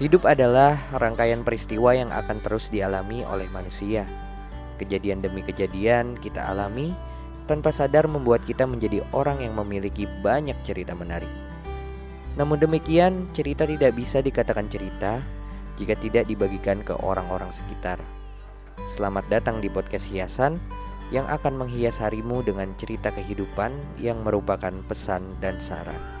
Hidup adalah rangkaian peristiwa yang akan terus dialami oleh manusia. Kejadian demi kejadian kita alami tanpa sadar membuat kita menjadi orang yang memiliki banyak cerita menarik. Namun demikian, cerita tidak bisa dikatakan cerita jika tidak dibagikan ke orang-orang sekitar. Selamat datang di podcast Hiasan yang akan menghias harimu dengan cerita kehidupan yang merupakan pesan dan saran.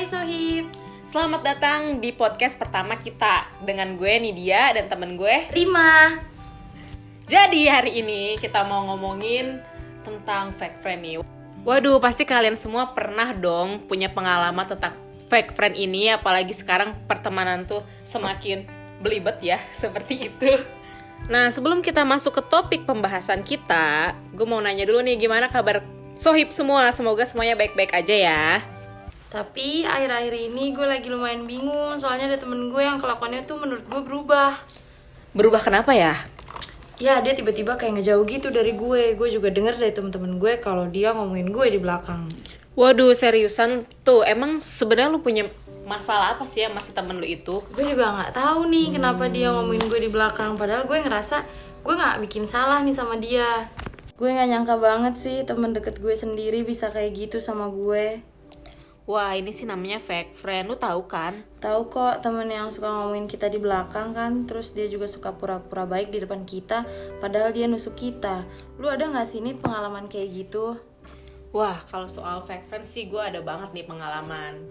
Hai Sohib. Selamat datang di podcast pertama kita Dengan gue Nidia dan temen gue Rima. Jadi hari ini kita mau ngomongin tentang fake friend nih. Waduh pasti kalian semua pernah dong punya pengalaman tentang fake friend ini Apalagi sekarang pertemanan tuh semakin belibet ya seperti itu. Nah sebelum kita masuk ke topik pembahasan kita Gue mau nanya dulu nih gimana kabar Sohib semua? Semoga semuanya baik-baik aja ya Tapi akhir-akhir ini gue lagi lumayan bingung Soalnya ada temen gue yang kelakuannya tuh menurut gue berubah. Berubah kenapa ya? Ya dia tiba-tiba kayak ngejauh gitu dari gue. Gue juga denger dari temen-temen gue kalau dia ngomongin gue di belakang. Waduh seriusan? Tuh emang sebenarnya lu punya masalah apa sih ya masih temen lu itu? Gue juga nggak tahu nih kenapa dia ngomongin gue di belakang. Padahal gue ngerasa gue nggak bikin salah nih sama dia. Gue nggak nyangka banget sih temen deket gue sendiri bisa kayak gitu sama gue Wah ini sih namanya fake friend, lu tahu kan? Tahu kok temen yang suka ngomongin kita di belakang kan. Terus dia juga suka pura-pura baik di depan kita Padahal dia nusuk kita. Lu ada gak sih nih pengalaman kayak gitu? Wah kalau soal fake friend sih gue ada banget nih pengalaman.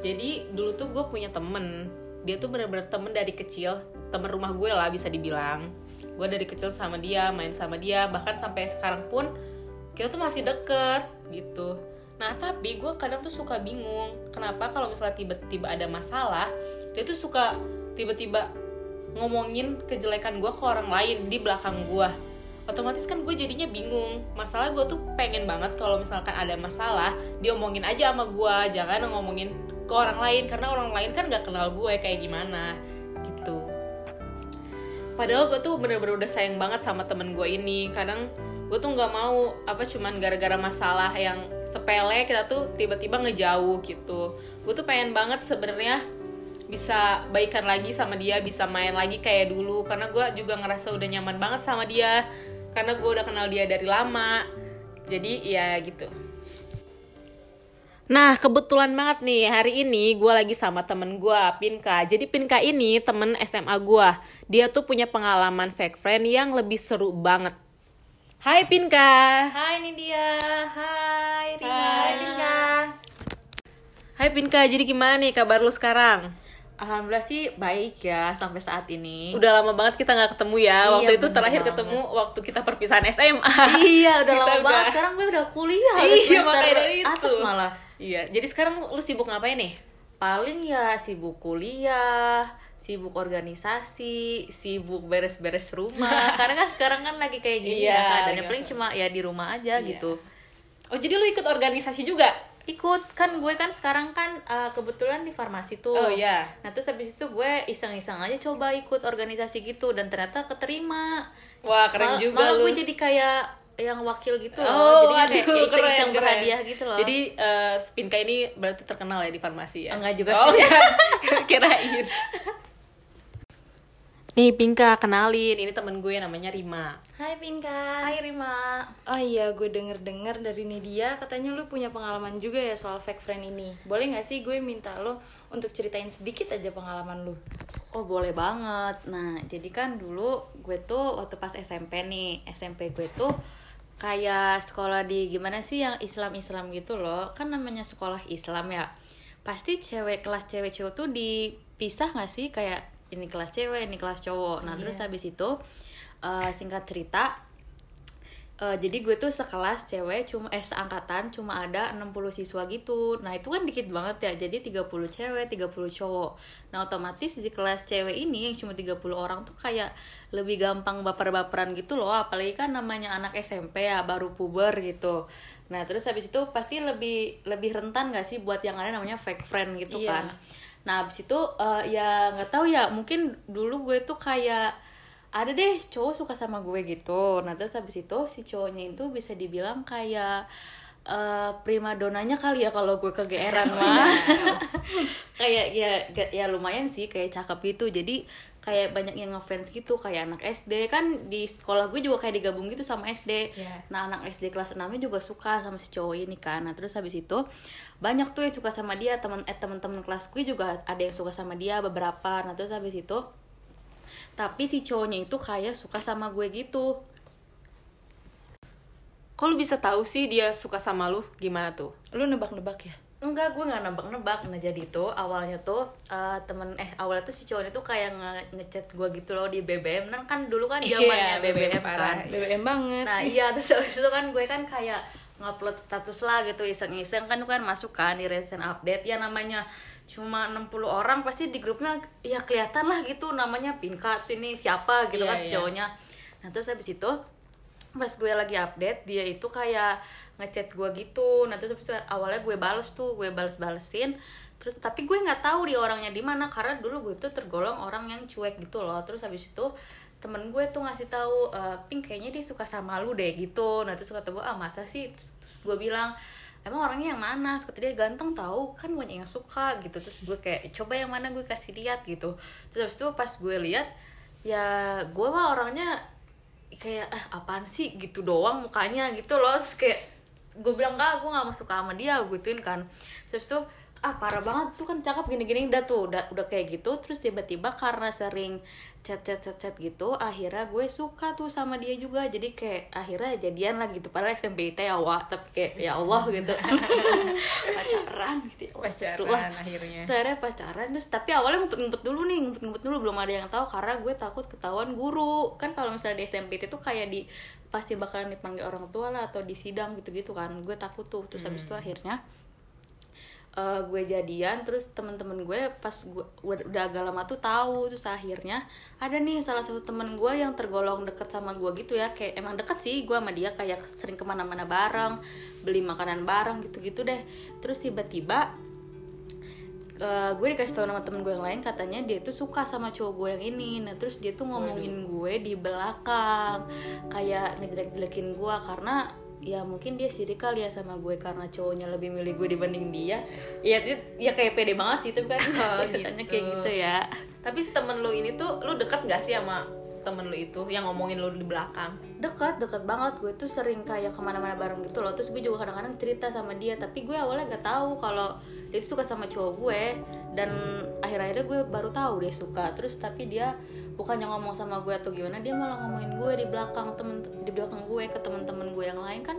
Jadi dulu tuh gue punya temen. Dia tuh bener-bener temen dari kecil. Temen rumah gue lah bisa dibilang. Gue dari kecil sama dia, main sama dia. Bahkan sampai sekarang pun kita tuh masih deket gitu Nah tapi gue kadang tuh suka bingung Kenapa kalau misalnya tiba-tiba ada masalah Dia tuh suka tiba-tiba ngomongin kejelekan gue ke orang lain di belakang gue Otomatis kan gue jadinya bingung. Masalah gue tuh pengen banget kalau misalkan ada masalah Diomongin aja sama gue Jangan ngomongin ke orang lain Karena orang lain kan gak kenal gue kayak gimana? Gitu. Padahal gue tuh bener-bener udah sayang banget sama temen gue ini. Kadang gue tuh nggak mau apa cuman gara-gara masalah yang sepele kita tuh tiba-tiba ngejauh gitu. Gue tuh pengen banget sebenarnya bisa baikan lagi sama dia bisa main lagi kayak dulu. Karena gue juga ngerasa udah nyaman banget sama dia. Karena gue udah kenal dia dari lama. Jadi ya gitu. Nah kebetulan banget nih hari ini gue lagi sama temen gue Pinka. Jadi Pinka ini temen SMA gue Dia tuh punya pengalaman fake friend yang lebih seru banget Hai Pinka. Hai Nidia. Hai Rima. Hai, Pinka Hai Pinka, jadi gimana nih kabar lu sekarang? Alhamdulillah sih baik ya sampai saat ini. Udah lama banget kita nggak ketemu ya. Iya, waktu itu terakhir banget. ketemu waktu kita perpisahan SMA. iya, udah Kita lama udah- banget. Sekarang gue udah kuliah. Iya, makanya dari itu. Atas malah. Iya, jadi sekarang lu sibuk ngapain nih? Paling ya sibuk kuliah, sibuk organisasi, sibuk beres-beres rumah. Karena kan sekarang kan lagi kayak gini Iya, ya keadaannya lagi paling cuma ya di rumah aja Iya. gitu. Oh, jadi lu ikut organisasi juga? Ikut kan gue kan sekarang kan uh, kebetulan di farmasi tuh. Oh iya. Nah terus habis itu gue iseng-iseng aja coba ikut organisasi gitu dan ternyata keterima. Wah, keren Mal- juga malah lu. gue jadi kayak yang wakil gitu loh Oh, jadi kan aduh, kayak iseng-iseng berhadiah gitu loh Jadi eh, Spinka ini berarti terkenal ya di farmasi ya? Enggak juga oh, sih. enggak. Kirain. Nih Pinka, kenalin. Ini temen gue namanya Rima. Hai Pinka Hai Rima Oh iya, gue denger-dengar dari Nidia katanya lu punya pengalaman juga ya soal fake friend ini. Boleh gak sih gue minta lo untuk ceritain sedikit aja pengalaman lu? Oh boleh banget Nah jadi kan dulu gue tuh waktu pas SMP nih SMP gue tuh kayak sekolah di gimana sih yang Islam-Islam gitu loh Kan namanya sekolah Islam ya Pasti cewek kelas cewek cowok tuh dipisah gak sih kayak ini kelas cewek ini kelas cowok Nah terus habis itu eh, singkat cerita Eh, jadi gue tuh sekelas cewek cuma eh seangkatan cuma ada 60 siswa gitu. Nah, itu kan dikit banget ya. Jadi 30 cewek, 30 cowok. Nah, otomatis di kelas cewek ini yang cuma 30 orang tuh kayak lebih gampang baper-baperan gitu loh. Apalagi kan namanya anak SMP ya, baru puber gitu. Nah, terus habis itu pasti lebih lebih rentan gak sih buat yang ada namanya fake friend gitu Iya. kan. Nah, habis itu eh, ya nggak tahu ya, mungkin dulu gue tuh kayak ada deh cowok suka sama gue gitu. Nah terus habis itu si cowoknya itu bisa dibilang kayak eh prima donanya kali ya kalau gue kegeeran mah. Kayak ya ya lumayan sih kayak cakep gitu. Jadi kayak banyak yang ngefans gitu kayak anak SD kan di sekolah gue juga kayak digabung gitu sama SD Iya. nah anak SD kelas 6 nya juga suka sama si cowok ini kan nah terus habis itu banyak tuh yang suka sama dia teman eh teman-teman kelas gue juga ada yang suka sama dia beberapa nah terus habis itu tapi si cowoknya itu kayak suka sama gue gitu Kok lu bisa tahu sih dia suka sama lu? Gimana tuh? Lu nebak-nebak ya? Enggak gue nggak nebak-nebak nah jadi tuh awalnya tuh eh, temen eh awalnya tuh si cowoknya tuh kayak nge ngechat gue gitu loh di BBM nah kan dulu kan zamannya Iya, BBM, BBM kan. BBM banget. nah iya terus habis itu kan gue kan kayak ngupload status lah gitu iseng-iseng kan kan masuk kan di recent update ya namanya cuma 60 orang pasti di grupnya ya kelihatan lah gitu namanya Pinka terus ini siapa gitu Iya, kan iya. cowoknya nah terus habis itu pas gue lagi update dia itu kayak ngechat gue gitu. Nah terus itu awalnya gue bales tuh gue bales-balesin. Terus tapi gue nggak tahu dia orangnya di mana karena dulu gue tuh tergolong orang yang cuek gitu loh. Terus habis itu temen gue tuh ngasih tahu e, pink kayaknya dia suka sama lu deh gitu. Nah terus kata gue ah masa sih? Terus, terus gue bilang emang orangnya yang mana? Kata dia ganteng tahu kan banyak yang suka gitu. Terus gue kayak coba yang mana gue kasih lihat gitu. Terus habis itu pas gue lihat ya gue mah orangnya kayak ah apaan sih? Gitu doang mukanya gitu loh. Terus kayak gue bilang enggak gue gak mau suka sama dia gue gituin kan. Terus tuh ah parah banget tuh kan cakep gini-gini. Udah tuh udah, udah kayak gitu. Terus tiba-tiba karena sering chat chat chat chat gitu akhirnya gue suka tuh sama dia juga. Jadi kayak akhirnya jadian lah gitu. Padahal SMP itu ya Wak. tapi kayak ya Allah gitu. Pacaran gitu. Ya. Pacaran akhirnya. Terus akhirnya pacaran. Terus tapi awalnya ngumpet-ngumpet dulu nih. Ngumpet-ngumpet dulu. Belum ada yang tahu karena gue takut ketahuan guru. Kan kalau misalnya di SMP itu kayak di pasti bakalan dipanggil orang tua lah atau di sidang gitu-gitu kan. Gue takut tuh. Terus habis itu akhirnya eh, gue jadian terus teman-teman gue pas gue udah, agak lama tuh tahu terus akhirnya ada nih salah satu teman gue yang tergolong deket sama gue gitu ya kayak emang deket sih gue sama dia kayak sering ke mana-mana bareng beli makanan bareng gitu-gitu deh. Terus tiba-tiba eh, gue dikasih tahu sama temen gue yang lain katanya dia tuh suka sama cowok gue yang ini. Nah terus dia tuh ngomongin gue di belakang kayak ngejelek-jelekin gue karena ya mungkin dia sirik kali ya sama gue karena cowoknya lebih milih gue dibanding dia. Ya dia ya kayak pede banget sih tapi kan Oh, katanya gitu. kayak gitu ya. Tapi si temen lu ini tuh, lu deket gak sih sama temen lu itu? Yang ngomongin lu di belakang? dekat dekat banget. Gue tuh sering kayak ke mana-mana bareng gitu loh. Terus gue juga kadang-kadang cerita sama dia. Tapi gue awalnya gak tahu kalau dia tuh suka sama cowok gue. Dan akhir-akhirnya gue baru tahu dia suka. Terus tapi dia bukannya ngomong sama gue atau gimana dia malah ngomongin gue di belakang temen di belakang gue ke temen-temen gue yang lain kan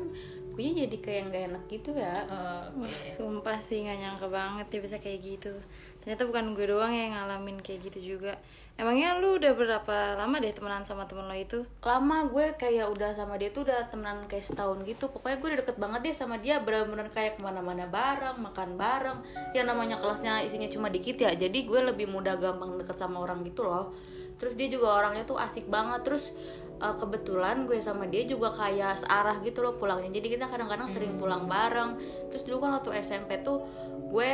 gue jadi kayak nggak enak gitu ya Wah, sumpah sih nggak nyangka banget dia bisa kayak gitu. Ternyata bukan gue doang yang ngalamin kayak gitu juga. Emangnya lu udah berapa lama deh temenan sama temen lo itu? lama gue kayak udah sama dia tuh udah temenan kayak setahun gitu pokoknya gue udah deket banget deh sama dia bener-bener kayak ke mana-mana bareng makan bareng yang namanya kelasnya isinya cuma dikit ya jadi gue lebih mudah gampang deket sama orang gitu loh terus dia juga orangnya tuh asik banget. Terus uh, kebetulan gue sama dia juga kayak searah gitu loh pulangnya. Jadi kita kadang-kadang sering pulang bareng. Terus dulu kan waktu SMP tuh gue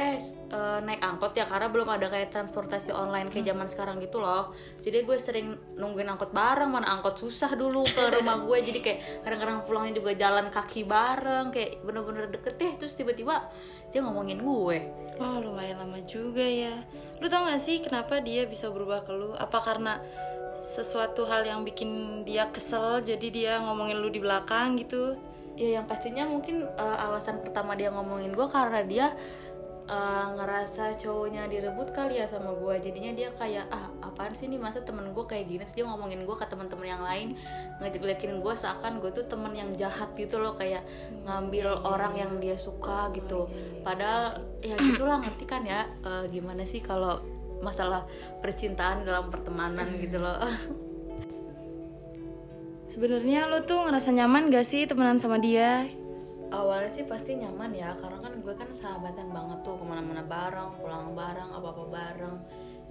uh, naik angkot ya karena belum ada kayak transportasi online kayak zaman sekarang gitu loh. Jadi gue sering nungguin angkot bareng. Mana angkot susah dulu ke rumah gue. Jadi kayak kadang-kadang pulangnya juga jalan kaki bareng. Kayak bener-bener deket deh. Terus tiba-tiba dia ngomongin gue. Oh lumayan lama juga ya. Lu tau gak sih kenapa dia bisa berubah ke lu? Apa karena sesuatu hal yang bikin dia kesel jadi dia ngomongin lu di belakang gitu? ya yang pastinya mungkin uh, alasan pertama dia ngomongin gue karena dia uh, ngerasa cowoknya direbut kali ya sama gue jadinya dia kayak ah apaan sih nih masa temen gue kayak gini? Terus dia ngomongin gue ke teman-teman yang lain ngejelekin gue seakan gue tuh temen yang jahat gitu loh kayak ngambil orang yang dia suka gitu. Padahal ya gitulah ngerti kan ya uh, gimana sih kalau masalah percintaan dalam pertemanan gitu loh. Sebenarnya lo tuh ngerasa nyaman gak sih temenan sama dia? Awalnya sih pasti nyaman ya karena kan gue kan sahabatan banget tuh ke mana-mana bareng pulang bareng apa-apa bareng.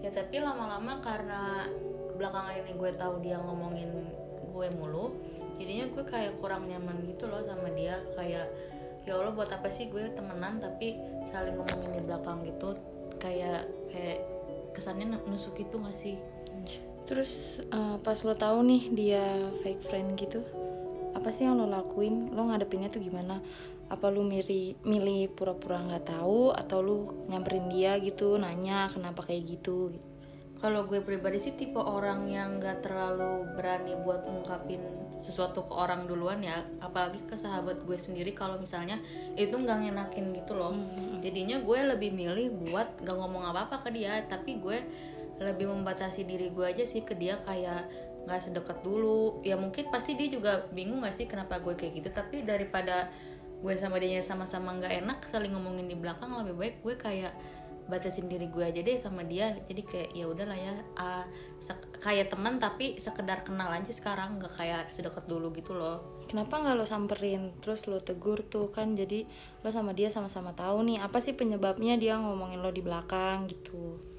Ya tapi lama-lama karena belakangan ini gue tahu dia ngomongin gue mulu jadinya gue kayak kurang nyaman gitu loh sama dia. Kayak ya Allah buat apa sih gue temenan? Tapi saling ngomongin di belakang gitu kayak kayak kesannya nusuk itu gak sih? Terus eh, pas lo tahu nih dia fake friend gitu apa sih yang lo lakuin? Lo ngadepinnya tuh gimana? Apa lu milih milih pura-pura nggak tahu? Atau lu nyamperin dia gitu nanya kenapa kayak gitu? Kalau gue pribadi sih tipe orang yang gak terlalu berani buat ngungkapin sesuatu ke orang duluan ya apalagi ke sahabat gue sendiri kalau misalnya itu nggak ngenakin gitu loh. Jadinya gue lebih milih buat gak ngomong apa-apa ke dia tapi gue lebih membatasi diri gue aja sih ke dia kayak nggak sedekat dulu. Ya mungkin pasti dia juga bingung gak sih kenapa gue kayak gitu tapi daripada gue sama dia sama-sama nggak enak saling ngomongin di belakang lebih baik gue kayak batasin diri gue aja deh sama dia. Jadi kayak ya udahlah ya uh, kayak teman tapi sekedar kenal aja sekarang nggak kayak sedekat dulu gitu loh. Kenapa nggak lo samperin? Terus lo tegur tuh kan jadi lo sama dia sama-sama tahu nih apa sih penyebabnya dia ngomongin lo di belakang gitu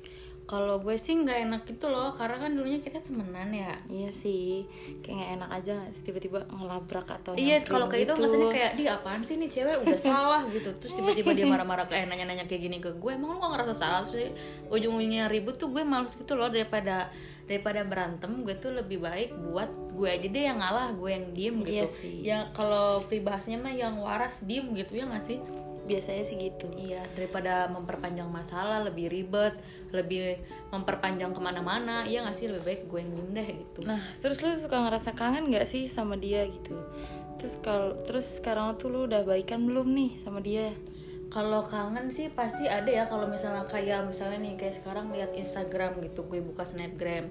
kalau gue sih nggak enak gitu loh karena kan dulunya kita temenan ya iya sih kayak nggak enak aja nggak sih tiba-tiba ngelabrak atau Iya, kalau kayak gitu gitu. rasanya kayak dia apaan sih nih cewek udah salah gitu. Terus tiba-tiba dia marah-marah kayak nanya-nanya kayak gini ke gue. Emang lu gak ngerasa salah? Terus ujung-ujungnya ribut tuh gue males gitu loh daripada daripada berantem gue tuh lebih baik buat gue aja deh yang ngalah gue yang diem gitu Iya sih. ya kalau peribahasanya mah yang waras diem gitu ya gak sih biasanya sih gitu iya daripada memperpanjang masalah lebih ribet lebih memperpanjang ke mana-mana ya gak sih lebih baik gue yang deh gitu Nah, terus lu suka ngerasa kangen gak sih sama dia gitu? Terus kalau terus sekarang tuh lu udah baikan belum nih sama dia? Kalau kangen sih pasti ada ya kalau misalnya kayak misalnya nih kayak sekarang lihat Instagram gitu gue buka Snapgram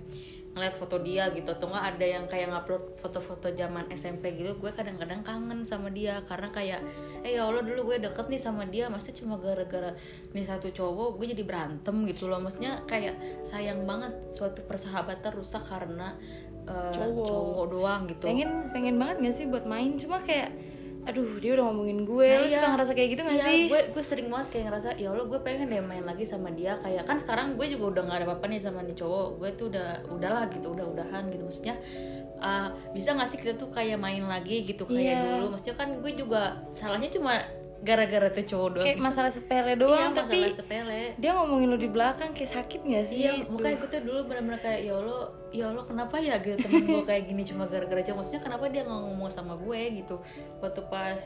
ngeliat foto dia gitu atau nggak ada yang kayak ngupload foto-foto zaman SMP gitu gue kadang-kadang kangen sama dia karena kayak eh ya Allah dulu gue deket nih sama dia maksudnya cuma gara-gara nih satu cowok gue jadi berantem gitu loh maksudnya kayak sayang banget suatu persahabatan rusak karena eh, Cowok. cowok doang gitu Pengen pengen banget gak sih buat main? Cuma kayak aduh dia udah ngomongin gue. Nah, lu iya. suka ngerasa kayak gitu gak Iya, sih? gue gue sering banget kayak ngerasa ya Allah gue pengen deh main lagi sama dia kayak kan sekarang gue juga udah nggak ada apa-apa nih sama nih cowok gue tuh udah udahlah gitu udah udahan gitu maksudnya uh, bisa nggak sih kita tuh kayak main lagi gitu kayak Iya. dulu maksudnya kan gue juga salahnya cuma gara-gara tuh cowok doang Kayak gitu. masalah sepele iya doang tapi masalah sepele dia ngomongin lu di belakang kayak sakit gak sih? Iya, makanya gue tuh dulu benar-benar kayak ya Allah, ya Allah kenapa ya gitu temen gue kayak gini cuma gara-gara cowok. Maksudnya kenapa dia nggak ngomong sama gue gitu waktu pas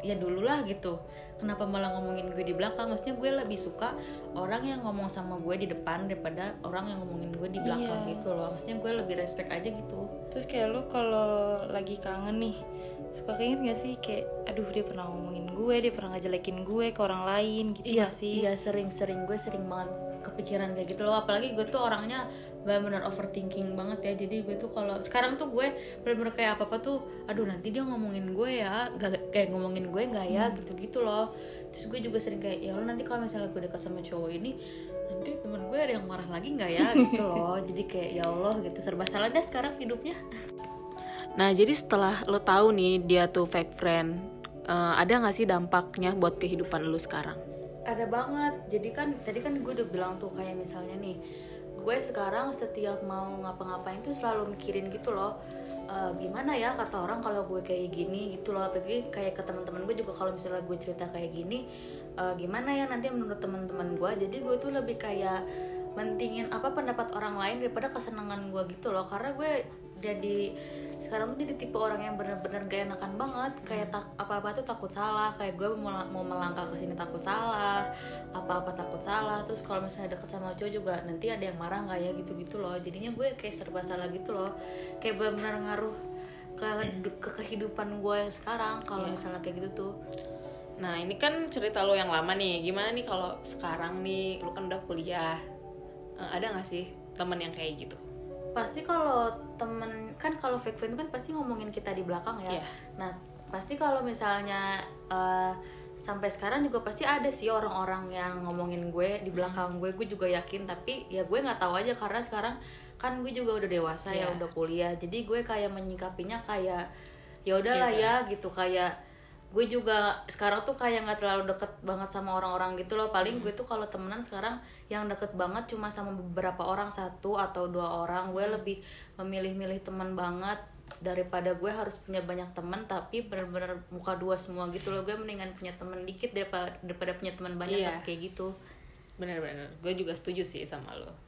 ya dulu lah gitu. Kenapa malah ngomongin gue di belakang? Maksudnya gue lebih suka orang yang ngomong sama gue di depan daripada orang yang ngomongin gue di belakang Iya. gitu loh. Maksudnya gue lebih respect aja gitu. Terus kayak lu kalau lagi kangen nih suka keinget gak sih kayak aduh dia pernah ngomongin gue, dia pernah ngejelekin gue ke orang lain gitu iya sih? iya sering-sering. Gue sering banget kepikiran kayak gitu loh. Apalagi gue tuh orangnya benar-benar overthinking banget ya. Jadi gue tuh kalau sekarang tuh gue benar-benar kayak apa apa tuh aduh nanti dia ngomongin gue ya. Gak kayak ngomongin gue nggak ya? Hmm. gitu-gitu loh. Terus gue juga sering kayak ya Allah nanti kalau misalnya gue dekat sama cowok ini nanti temen gue ada yang marah lagi nggak ya? Gitu loh. Jadi kayak ya Allah gitu. Serba salah dah sekarang hidupnya. Nah, jadi setelah lo tahu nih dia tuh fake friend, eh, ada nggak sih dampaknya buat kehidupan lo sekarang? ada banget. Jadi kan tadi kan gue udah bilang tuh kayak misalnya nih gue sekarang setiap mau ngapa-ngapain tuh selalu mikirin gitu loh. Eh, gimana ya kata orang kalau gue kayak gini gitu loh. Apalagi kayak ke teman-teman gue juga kalau misalnya gue cerita kayak gini eh, gimana ya nanti menurut teman-teman gue jadi gue tuh lebih kayak mentingin apa pendapat orang lain daripada kesenangan gue gitu loh. Karena gue jadi sekarang tuh jadi tipe orang yang bener-bener gak enakan banget. Kayak tak apa-apa tuh takut salah. Kayak gue mau, mau melangkah ke sini takut salah. Apa-apa takut salah. Terus kalau misalnya deket sama cowok juga nanti ada yang marah nggak ya? Gitu-gitu loh. Jadinya gue kayak serba salah gitu loh. Kayak bener-bener ngaruh ke, ke kehidupan gue sekarang kalau Iya. misalnya kayak gitu tuh. Nah, ini kan cerita lo yang lama nih. Gimana nih kalau sekarang nih? Lo kan udah kuliah? Eh, ada nggak sih temen yang kayak gitu? pasti kalau temen kan kalau fake friend kan pasti ngomongin kita di belakang ya Iya. nah pasti kalau misalnya eh, sampai sekarang juga pasti ada sih orang-orang yang ngomongin gue di belakang gue gue juga yakin tapi ya gue nggak tahu aja karena sekarang kan gue juga udah dewasa ya Iya. udah kuliah jadi gue kayak menyikapinya kayak ya udahlah Gitu. ya gitu kayak gue juga sekarang tuh kayak nggak terlalu deket banget sama orang-orang gitu loh. Paling gue tuh kalau temenan sekarang yang deket banget cuma sama beberapa orang satu atau dua orang. Gue lebih memilih-milih teman banget daripada gue harus punya banyak teman tapi bener-bener muka dua semua gitu loh. Gue mendingan punya teman dikit daripada daripada punya teman banyak Iya. kayak gitu. Bener-bener, gue juga setuju sih sama lo.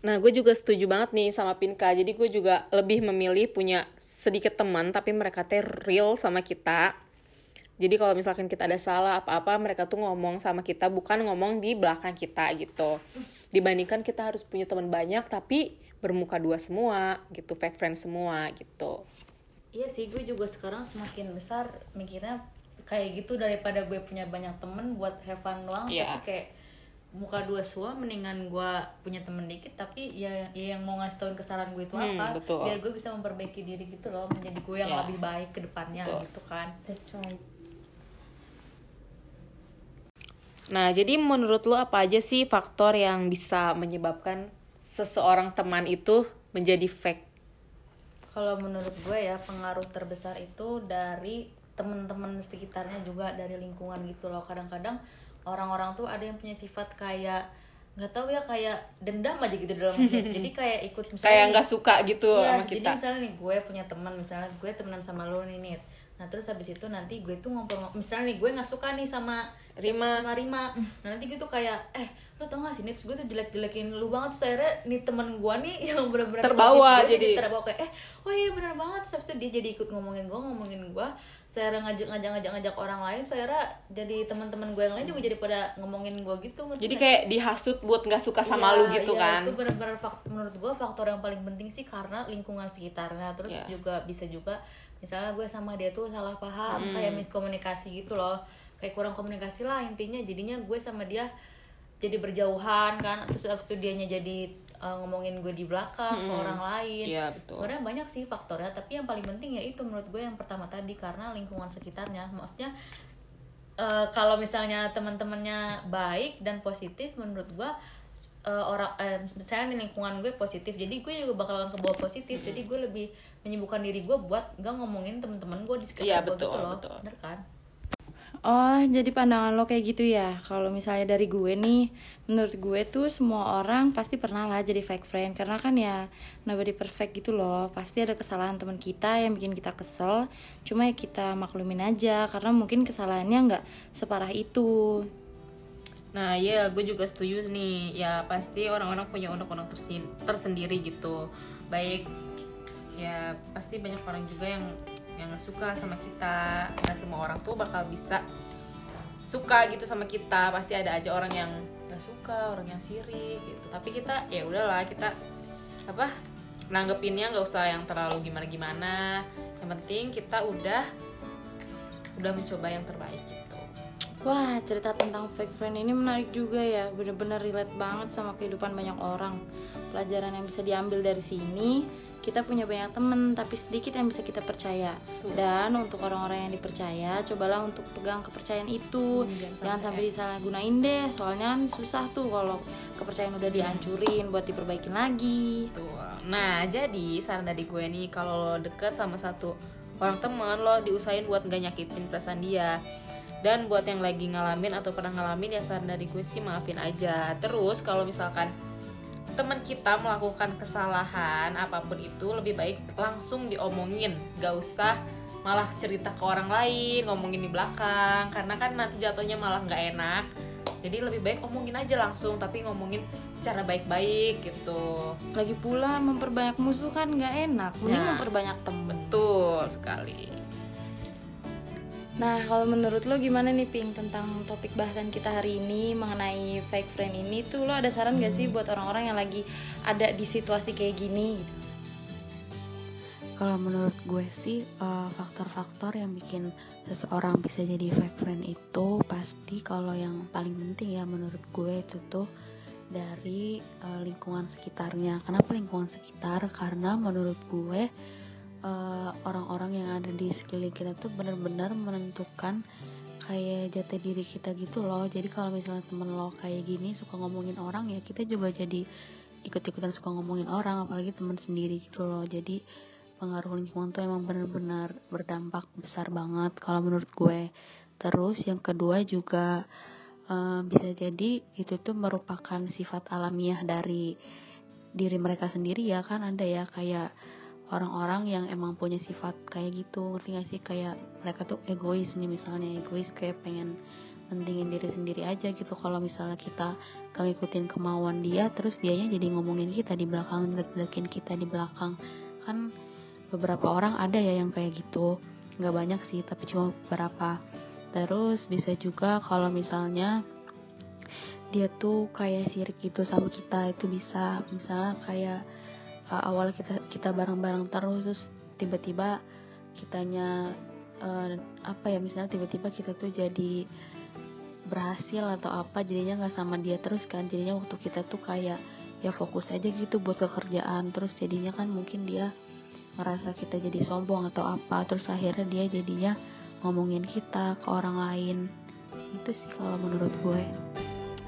Nah, gue juga setuju banget nih sama Pinka. Jadi gue juga lebih memilih punya sedikit teman, tapi mereka teh real sama kita. Jadi kalau misalkan kita ada salah apa-apa, mereka tuh ngomong sama kita, bukan ngomong di belakang kita gitu. Dibandingkan kita harus punya teman banyak, tapi bermuka dua semua gitu, fake friend semua gitu. Iya sih, gue juga sekarang semakin besar mikirnya kayak gitu daripada gue punya banyak temen buat have fun doang, Iya. tapi kayak muka dua semua mendingan gue punya temen dikit tapi ya, ya yang mau ngasih tauin kesalahan gue itu Hmm, apa betul. biar gue bisa memperbaiki diri gitu loh menjadi gue yang Iya. lebih baik ke depannya Betul. gitu kan That's right. Nah, jadi menurut lo apa aja sih faktor yang bisa menyebabkan seseorang teman itu menjadi fake? kalau menurut gue ya pengaruh terbesar itu dari teman-teman sekitarnya juga dari lingkungan gitu loh kadang-kadang orang-orang tuh ada yang punya sifat kayak nggak tahu ya kayak dendam aja gitu dalam hidup jadi kayak ikut misalnya Kayak nih- nggak suka gitu Iya, sama jadi kita. misalnya nih gue punya teman misalnya gue temenan sama lo nih Nit. nah terus habis itu nanti gue tuh ngobrol misalnya nih gue nggak suka nih sama Rima. sama Rima nah nanti gue tuh kayak eh lo tau gak sih Terus gue tuh jelek-jelekin lu banget terus akhirnya nih temen gue nih yang bener-bener Terbawa sohib gue jadi. terbawa kayak eh oh iya bener banget terus habis itu dia jadi ikut ngomongin gue ngomongin gue saya ngajak ngajak ngajak ngajak orang lain saya jadi teman-teman gue yang lain juga jadi pada ngomongin gue gitu ngerti Jadi kayak dihasut buat nggak suka sama Iya, lu gitu iya, kan. itu benar-benar menurut gue faktor yang paling penting sih karena lingkungan sekitarnya terus Iya. juga bisa juga misalnya gue sama dia tuh salah paham kayak miskomunikasi gitu loh kayak kurang komunikasi lah intinya jadinya gue sama dia jadi berjauhan kan terus abis itu dianya jadi uh, ngomongin gue di belakang ke orang lain. Iya, betul. sebenarnya banyak sih faktornya tapi yang paling penting ya itu menurut gue yang pertama tadi karena lingkungan sekitarnya. Maksudnya eh, kalau misalnya teman-temannya baik dan positif menurut gue eh, orang eh, misalnya di lingkungan gue positif jadi gue juga bakalan ke bawah positif. Jadi gue lebih menyibukkan diri gue buat gak ngomongin teman-teman gue di sekitar Iya, gue betul, gitu loh. betul. bener kan Oh, jadi pandangan lo kayak gitu ya. Kalau misalnya dari gue nih, menurut gue tuh semua orang pasti pernah lah jadi fake friend karena kan ya nobody perfect gitu loh. Pasti ada kesalahan teman kita yang bikin kita kesel. Cuma ya kita maklumin aja karena mungkin kesalahannya nggak separah itu. Nah, iya, gue juga setuju nih. Ya, pasti orang-orang punya tersin- tersendiri gitu. Baik, ya pasti banyak orang juga yang yang gak suka sama kita. Nggak semua orang tuh bakal bisa suka gitu sama kita. Pasti ada aja orang yang gak suka, orang yang sirik gitu. Tapi kita ya udahlah, kita apa nanggepinnya nggak usah yang terlalu gimana-gimana. Yang penting kita udah udah mencoba yang terbaik gitu. Wah, cerita tentang fake friend ini menarik juga ya. Bener-bener relate banget sama kehidupan banyak orang. Pelajaran yang bisa diambil dari sini, kita punya banyak temen, tapi sedikit yang bisa kita percaya. Dan untuk orang-orang yang dipercaya, cobalah untuk pegang kepercayaan itu. Hmm, jangan jangan sampai sampai disalahgunain deh. Soalnya kan susah tuh kalau kepercayaan udah dihancurin buat diperbaikin lagi. Betul. Nah, jadi saran dari gue nih kalau lo deket sama satu orang temen lo diusahain buat gak nyakitin perasaan dia. Dan buat yang lagi ngalamin atau pernah ngalamin ya saran dari gue sih maafin aja. Terus kalau misalkan teman kita melakukan kesalahan apa pun itu lebih baik langsung diomongin, gak usah malah cerita ke orang lain, ngomongin di belakang karena kan nanti jatuhnya malah nggak enak. Jadi lebih baik omongin aja langsung tapi ngomongin secara baik-baik gitu. Lagi pula memperbanyak musuh kan nggak enak. Mending Nah. memperbanyak temen. Betul sekali. Nah, kalau menurut lo gimana nih Ping tentang topik bahasan kita hari ini mengenai fake friend ini tuh lo ada saran gak sih buat orang-orang yang lagi ada di situasi kayak gini gitu? Kalau menurut gue sih eh, faktor-faktor yang bikin seseorang bisa jadi fake friend itu pasti kalau yang paling penting ya menurut gue itu tuh dari eh, lingkungan sekitarnya. Kenapa lingkungan sekitar? Karena menurut gue eh, orang-orang yang ada di sekeliling kita tuh benar-benar menentukan kayak jati diri kita gitu loh. Jadi kalau misalnya temen lo kayak gini suka ngomongin orang ya kita juga jadi ikut-ikutan suka ngomongin orang apalagi teman sendiri gitu loh jadi pengaruh lingkungan tuh emang benar-benar berdampak besar banget kalau menurut gue terus yang kedua juga uh, bisa jadi itu tuh merupakan sifat alamiah dari diri mereka sendiri ya kan ada ya kayak orang-orang yang emang punya sifat kayak gitu ngerti gak sih? Kayak mereka tuh egois nih misalnya egois kayak pengen pentingin diri sendiri aja gitu. Kalau misalnya kita gak ngikutin kemauan dia terus dianya jadi ngomongin kita di belakang jelek kita di belakang. Kan beberapa orang ada ya yang kayak gitu. Nggak banyak sih tapi cuma beberapa. Terus bisa juga kalau misalnya dia tuh kayak sirik gitu sama kita itu bisa. Misalnya kayak uh, awal kita kita bareng-bareng terus terus tiba-tiba kitanya uh, apa ya misalnya tiba-tiba kita tuh jadi berhasil atau apa jadinya nggak sama dia terus kan. Jadinya waktu kita tuh kayak ya fokus aja gitu buat kekerjaan. Terus jadinya kan mungkin dia merasa kita jadi sombong atau apa. Terus akhirnya dia jadinya ngomongin kita ke orang lain. Itu sih kalau menurut gue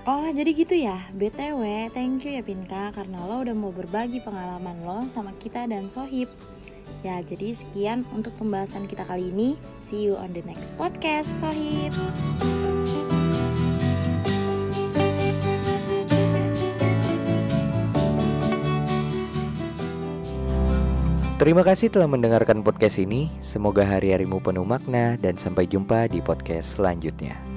Oh jadi gitu ya BTW thank you ya Pinka Karena lo udah mau berbagi pengalaman lo sama kita dan Sohib Ya jadi sekian untuk pembahasan kita kali ini See you on the next podcast Sohib Terima kasih telah mendengarkan podcast ini. Semoga hari-harimu penuh makna dan sampai jumpa di podcast selanjutnya.